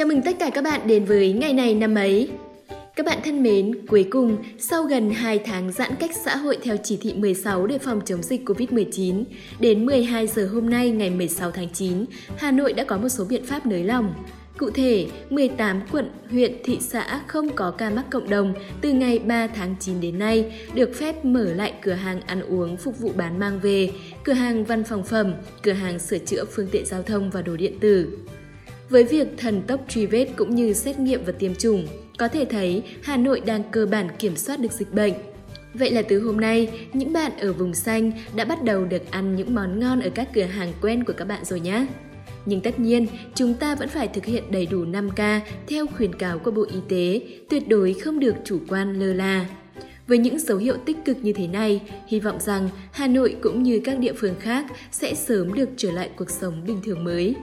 Chào mừng tất cả các bạn đến với ngày này năm ấy. Các bạn thân mến, cuối cùng, sau gần 2 tháng giãn cách xã hội theo chỉ thị 16 để phòng chống dịch COVID-19, đến 12 giờ hôm nay ngày 16 tháng 9, Hà Nội đã có một số biện pháp nới lỏng. Cụ thể, 18 quận, huyện, thị xã không có ca mắc cộng đồng từ ngày 3 tháng 9 đến nay được phép mở lại cửa hàng ăn uống phục vụ bán mang về, cửa hàng văn phòng phẩm, cửa hàng sửa chữa phương tiện giao thông và đồ điện tử. Với việc thần tốc truy vết cũng như xét nghiệm và tiêm chủng, có thể thấy Hà Nội đang cơ bản kiểm soát được dịch bệnh. Vậy là từ hôm nay, những bạn ở vùng xanh đã bắt đầu được ăn những món ngon ở các cửa hàng quen của các bạn rồi nhé. Nhưng tất nhiên, chúng ta vẫn phải thực hiện đầy đủ 5K theo khuyến cáo của Bộ Y tế, tuyệt đối không được chủ quan lơ là. Với những dấu hiệu tích cực như thế này, hy vọng rằng Hà Nội cũng như các địa phương khác sẽ sớm được trở lại cuộc sống bình thường mới.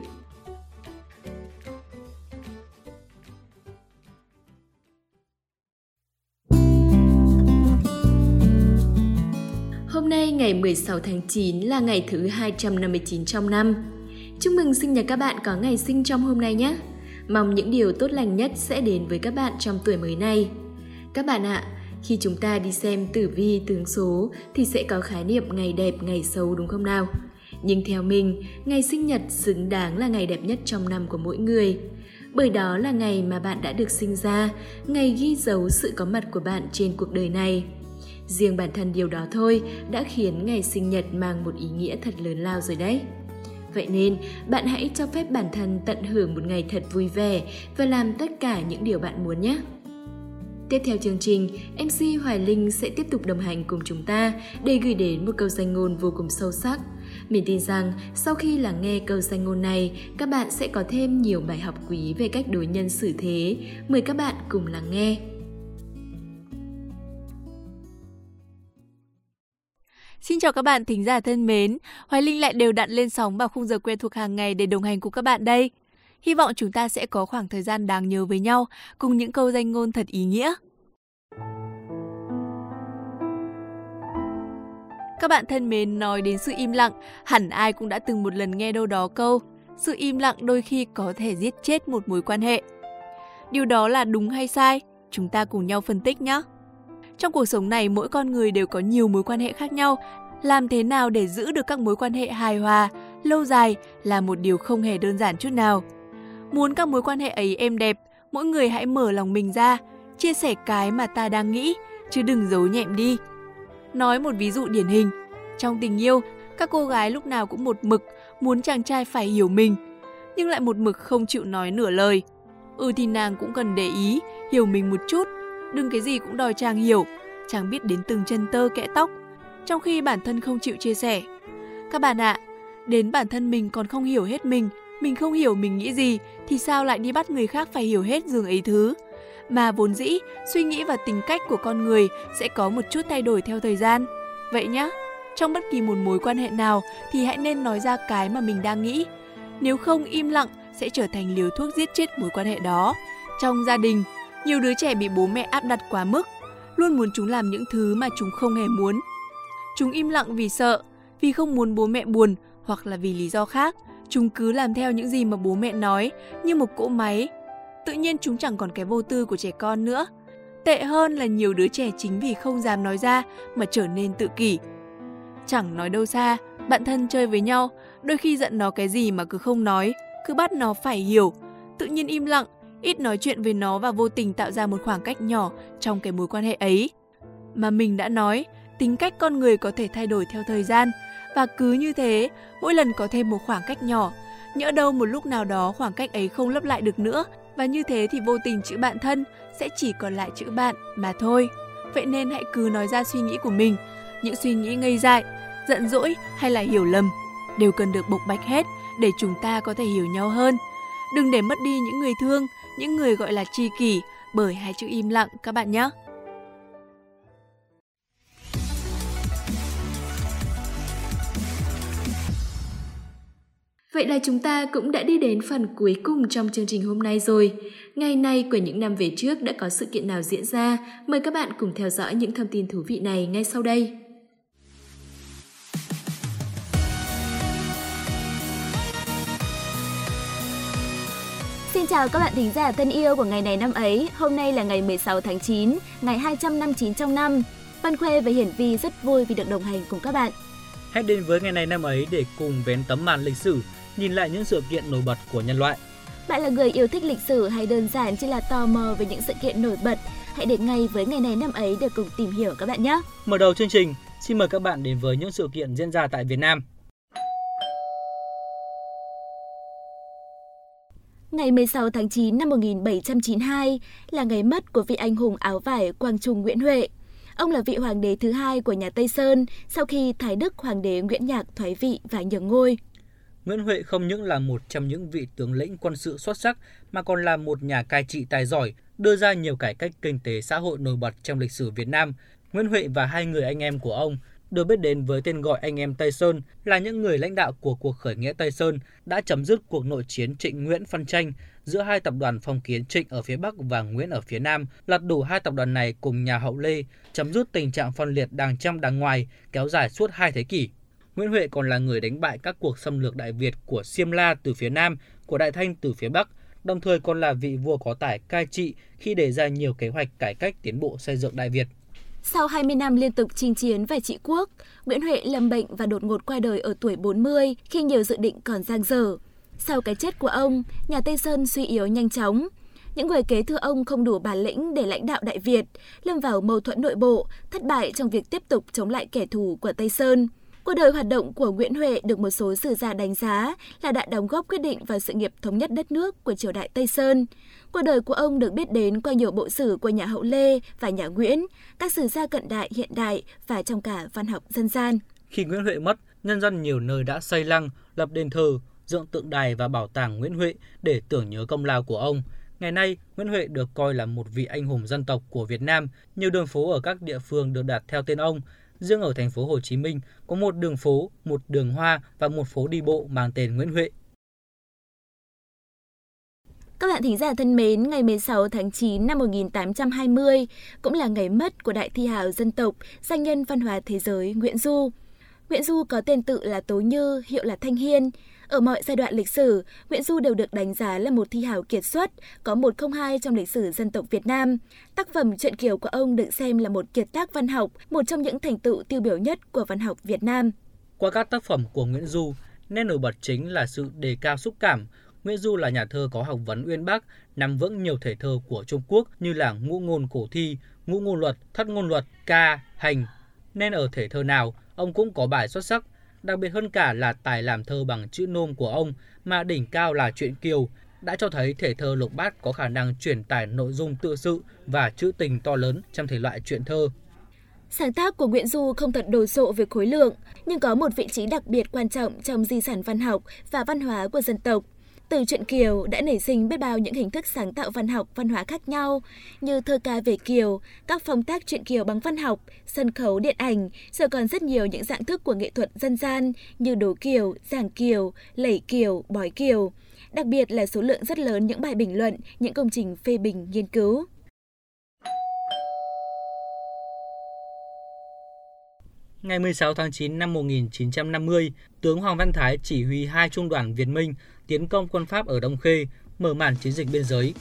Ngày 16 tháng 9 là ngày thứ 259 trong năm. Chúc mừng sinh nhật các bạn có ngày sinh trong hôm nay nhé. Mong những điều tốt lành nhất sẽ đến với các bạn trong tuổi mới này. Các bạn ạ, khi chúng ta đi xem tử vi tướng số thì sẽ có khái niệm ngày đẹp, ngày xấu đúng không nào? Nhưng theo mình, ngày sinh nhật xứng đáng là ngày đẹp nhất trong năm của mỗi người. Bởi đó là ngày mà bạn đã được sinh ra, ngày ghi dấu sự có mặt của bạn trên cuộc đời này. Riêng bản thân điều đó thôi đã khiến ngày sinh nhật mang một ý nghĩa thật lớn lao rồi đấy. Vậy nên, bạn hãy cho phép bản thân tận hưởng một ngày thật vui vẻ và làm tất cả những điều bạn muốn nhé. Tiếp theo chương trình, MC Hoài Linh sẽ tiếp tục đồng hành cùng chúng ta để gửi đến một câu danh ngôn vô cùng sâu sắc. Mình tin rằng sau khi lắng nghe câu danh ngôn này, các bạn sẽ có thêm nhiều bài học quý về cách đối nhân xử thế. Mời các bạn cùng lắng nghe. Xin chào các bạn thính giả thân mến, Hoài Linh lại đều đặn lên sóng vào khung giờ quen thuộc hàng ngày để đồng hành cùng các bạn đây. Hy vọng chúng ta sẽ có khoảng thời gian đáng nhớ với nhau cùng những câu danh ngôn thật ý nghĩa. Các bạn thân mến nói đến sự im lặng, hẳn ai cũng đã từng một lần nghe đâu đó câu sự im lặng đôi khi có thể giết chết một mối quan hệ. Điều đó là đúng hay sai? Chúng ta cùng nhau phân tích nhé. Trong cuộc sống này, mỗi con người đều có nhiều mối quan hệ khác nhau. Làm thế nào để giữ được các mối quan hệ hài hòa, lâu dài là một điều không hề đơn giản chút nào. Muốn các mối quan hệ ấy êm đẹp, mỗi người hãy mở lòng mình ra, chia sẻ cái mà ta đang nghĩ, chứ đừng giấu nhẹm đi. Nói một ví dụ điển hình, trong tình yêu, các cô gái lúc nào cũng một mực muốn chàng trai phải hiểu mình, nhưng lại một mực không chịu nói nửa lời. Ừ thì nàng cũng cần để ý, hiểu mình một chút, đừng cái gì cũng đòi chàng hiểu, chàng biết đến từng chân tơ kẽ tóc, trong khi bản thân không chịu chia sẻ. Các bạn ạ, đến bản thân mình còn không hiểu hết mình, mình không hiểu mình nghĩ gì thì sao lại đi bắt người khác phải hiểu hết dường ấy thứ. Mà vốn dĩ, suy nghĩ và tính cách của con người sẽ có một chút thay đổi theo thời gian. Vậy nhá, trong bất kỳ một mối quan hệ nào thì hãy nên nói ra cái mà mình đang nghĩ. Nếu không im lặng sẽ trở thành liều thuốc giết chết mối quan hệ đó. Trong gia đình, nhiều đứa trẻ bị bố mẹ áp đặt quá mức, luôn muốn chúng làm những thứ mà chúng không hề muốn. Chúng im lặng vì sợ, vì không muốn bố mẹ buồn hoặc là vì lý do khác. Chúng cứ làm theo những gì mà bố mẹ nói như một cỗ máy. Tự nhiên chúng chẳng còn cái vô tư của trẻ con nữa. Tệ hơn là nhiều đứa trẻ chính vì không dám nói ra mà trở nên tự kỷ. Chẳng nói đâu xa, bạn thân chơi với nhau, đôi khi giận nó cái gì mà cứ không nói, cứ bắt nó phải hiểu. Tự nhiên im lặng, ít nói chuyện với nó và vô tình tạo ra một khoảng cách nhỏ trong cái mối quan hệ ấy. Mà mình đã nói, tính cách con người có thể thay đổi theo thời gian và cứ như thế, mỗi lần có thêm một khoảng cách nhỏ, nhỡ đâu một lúc nào đó khoảng cách ấy không lấp lại được nữa và như thế thì vô tình chữ bạn thân sẽ chỉ còn lại chữ bạn mà thôi. Vậy nên hãy cứ nói ra suy nghĩ của mình, những suy nghĩ ngây dại, giận dỗi hay là hiểu lầm đều cần được bộc bạch hết để chúng ta có thể hiểu nhau hơn. Đừng để mất đi những người thương, những người gọi là tri kỷ bởi hai chữ im lặng, các bạn nhé. Vậy là chúng ta cũng đã đi đến phần cuối cùng trong chương trình hôm nay rồi. Ngày nay của những năm về trước đã có sự kiện nào diễn ra? Mời các bạn cùng theo dõi những thông tin thú vị này ngay sau đây. Xin chào các bạn thính giả thân yêu của ngày này năm ấy. Hôm nay là ngày 16 tháng 9, ngày 259 trong năm. Văn Khuê và Hiển Vi rất vui vì được đồng hành cùng các bạn. Hãy đến với ngày này năm ấy để cùng vén tấm màn lịch sử, nhìn lại những sự kiện nổi bật của nhân loại. Bạn là người yêu thích lịch sử hay đơn giản chỉ là tò mò về những sự kiện nổi bật? Hãy đến ngay với ngày này năm ấy để cùng tìm hiểu các bạn nhé. Mở đầu chương trình, xin mời các bạn đến với những sự kiện diễn ra tại Việt Nam. Ngày 16 tháng 9 năm 1792 là ngày mất của vị anh hùng áo vải Quang Trung Nguyễn Huệ. Ông là vị hoàng đế thứ hai của nhà Tây Sơn sau khi Thái Đức hoàng đế Nguyễn Nhạc thoái vị và nhường ngôi. Nguyễn Huệ không những là một trong những vị tướng lĩnh quân sự xuất sắc mà còn là một nhà cai trị tài giỏi, đưa ra nhiều cải cách kinh tế xã hội nổi bật trong lịch sử Việt Nam. Nguyễn Huệ và hai người anh em của ông được biết đến với tên gọi anh em Tây Sơn là những người lãnh đạo của cuộc khởi nghĩa Tây Sơn đã chấm dứt cuộc nội chiến Trịnh Nguyễn phân tranh giữa hai tập đoàn phong kiến Trịnh ở phía Bắc và Nguyễn ở phía Nam, lật đổ hai tập đoàn này cùng nhà hậu Lê, chấm dứt tình trạng phân liệt đàng trong đàng ngoài kéo dài suốt hai thế kỷ. Nguyễn Huệ còn là người đánh bại các cuộc xâm lược Đại Việt của Siêm La từ phía Nam, của Đại Thanh từ phía Bắc, đồng thời còn là vị vua có tài cai trị khi đề ra nhiều kế hoạch cải cách tiến bộ xây dựng Đại Việt. Sau 20 năm liên tục chinh chiến và trị quốc, Nguyễn Huệ lâm bệnh và đột ngột qua đời ở tuổi 40 khi nhiều dự định còn dang dở. Sau cái chết của ông, nhà Tây Sơn suy yếu nhanh chóng. Những người kế thừa ông không đủ bản lĩnh để lãnh đạo Đại Việt, lâm vào mâu thuẫn nội bộ, thất bại trong việc tiếp tục chống lại kẻ thù của Tây Sơn. Cuộc đời hoạt động của Nguyễn Huệ được một số sử gia đánh giá là đã đóng góp quyết định vào sự nghiệp thống nhất đất nước của triều đại Tây Sơn. Cuộc đời của ông được biết đến qua nhiều bộ sử của nhà Hậu Lê và nhà Nguyễn, các sử gia cận đại hiện đại và trong cả văn học dân gian. Khi Nguyễn Huệ mất, nhân dân nhiều nơi đã xây lăng, lập đền thờ, dựng tượng đài và bảo tàng Nguyễn Huệ để tưởng nhớ công lao của ông. Ngày nay, Nguyễn Huệ được coi là một vị anh hùng dân tộc của Việt Nam. Nhiều đường phố ở các địa phương được đặt theo tên ông. Riêng ở thành phố Hồ Chí Minh có một đường phố, một đường hoa và một phố đi bộ mang tên Nguyễn Huệ. Các bạn thính giả thân mến, ngày 16 tháng 9 năm 1820 cũng là ngày mất của đại thi hào dân tộc, danh nhân văn hóa thế giới Nguyễn Du. Nguyễn Du có tên tự là Tố Như, hiệu là Thanh Hiên. Ở mọi giai đoạn lịch sử, Nguyễn Du đều được đánh giá là một thi hào kiệt xuất, có 102 trong lịch sử dân tộc Việt Nam. Tác phẩm Truyện Kiều của ông được xem là một kiệt tác văn học, một trong những thành tựu tiêu biểu nhất của văn học Việt Nam. Qua các tác phẩm của Nguyễn Du, nét nổi bật chính là sự đề cao xúc cảm. Nguyễn Du là nhà thơ có học vấn uyên bác, nắm vững nhiều thể thơ của Trung Quốc như là ngũ ngôn cổ thi, ngũ ngôn luật, thất ngôn luật, ca, hành. Nên ở thể thơ nào, ông cũng có bài xuất sắc, Đặc biệt hơn cả là tài làm thơ bằng chữ nôm của ông mà đỉnh cao là truyện kiều đã cho thấy thể thơ lục bát có khả năng truyền tải nội dung tự sự và trữ tình to lớn trong thể loại truyện thơ. Sáng tác của Nguyễn Du không thật đồ sộ về khối lượng, nhưng có một vị trí đặc biệt quan trọng trong di sản văn học và văn hóa của dân tộc. Từ truyện Kiều đã nảy sinh biết bao những hình thức sáng tạo văn học, văn hóa khác nhau như thơ ca về Kiều, các phong tác truyện Kiều bằng văn học, sân khấu, điện ảnh, rồi còn rất nhiều những dạng thức của nghệ thuật dân gian như đố Kiều, giảng Kiều, lẩy Kiều, bói Kiều. Đặc biệt là số lượng rất lớn những bài bình luận, những công trình phê bình nghiên cứu. Ngày 16 tháng 9 năm 1950, tướng Hoàng Văn Thái chỉ huy hai trung đoàn Việt Minh tiến công quân Pháp ở Đông Khê, mở màn chiến dịch biên giới.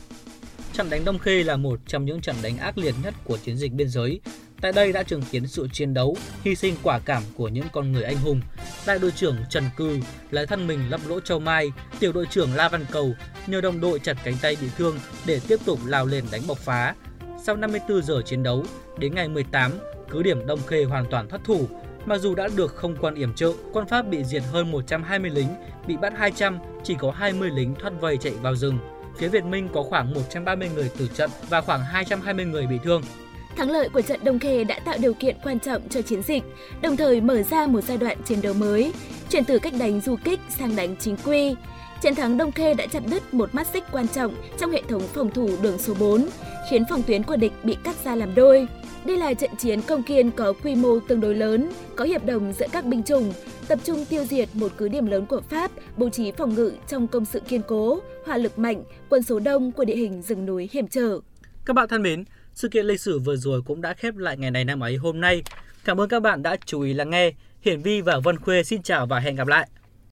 Trận đánh Đông Khê là một trong những trận đánh ác liệt nhất của chiến dịch biên giới. Tại đây đã chứng kiến sự chiến đấu, hy sinh quả cảm của những con người anh hùng. Đại đội trưởng Trần Cư lấy thân mình lấp lỗ châu mai, tiểu đội trưởng La Văn Cầu nhờ đồng đội chặt cánh tay bị thương để tiếp tục lao lên đánh bộc phá. Sau 54 giờ chiến đấu, đến ngày 18, cứ điểm Đông Khê hoàn toàn thất thủ. Mặc dù đã được không quân yểm trợ, quân Pháp bị diệt hơn 120 lính, bị bắt 200, chỉ có 20 lính thoát vây chạy vào rừng. Phía Việt Minh có khoảng 130 người tử trận và khoảng 220 người bị thương. Thắng lợi của trận Đông Khê đã tạo điều kiện quan trọng cho chiến dịch, đồng thời mở ra một giai đoạn chiến đấu mới, chuyển từ cách đánh du kích sang đánh chính quy. Chiến thắng Đông Khê đã chặt đứt một mắt xích quan trọng trong hệ thống phòng thủ đường số 4, khiến phòng tuyến của địch bị cắt ra làm đôi. Đây là trận chiến công kiên có quy mô tương đối lớn, có hiệp đồng giữa các binh chủng, tập trung tiêu diệt một cứ điểm lớn của Pháp, bố trí phòng ngự trong công sự kiên cố, hỏa lực mạnh, quân số đông của địa hình rừng núi hiểm trở. Các bạn thân mến, sự kiện lịch sử vừa rồi cũng đã khép lại ngày này năm ấy hôm nay. Cảm ơn các bạn đã chú ý lắng nghe. Hiển Vi và Vân Khuê xin chào và hẹn gặp lại.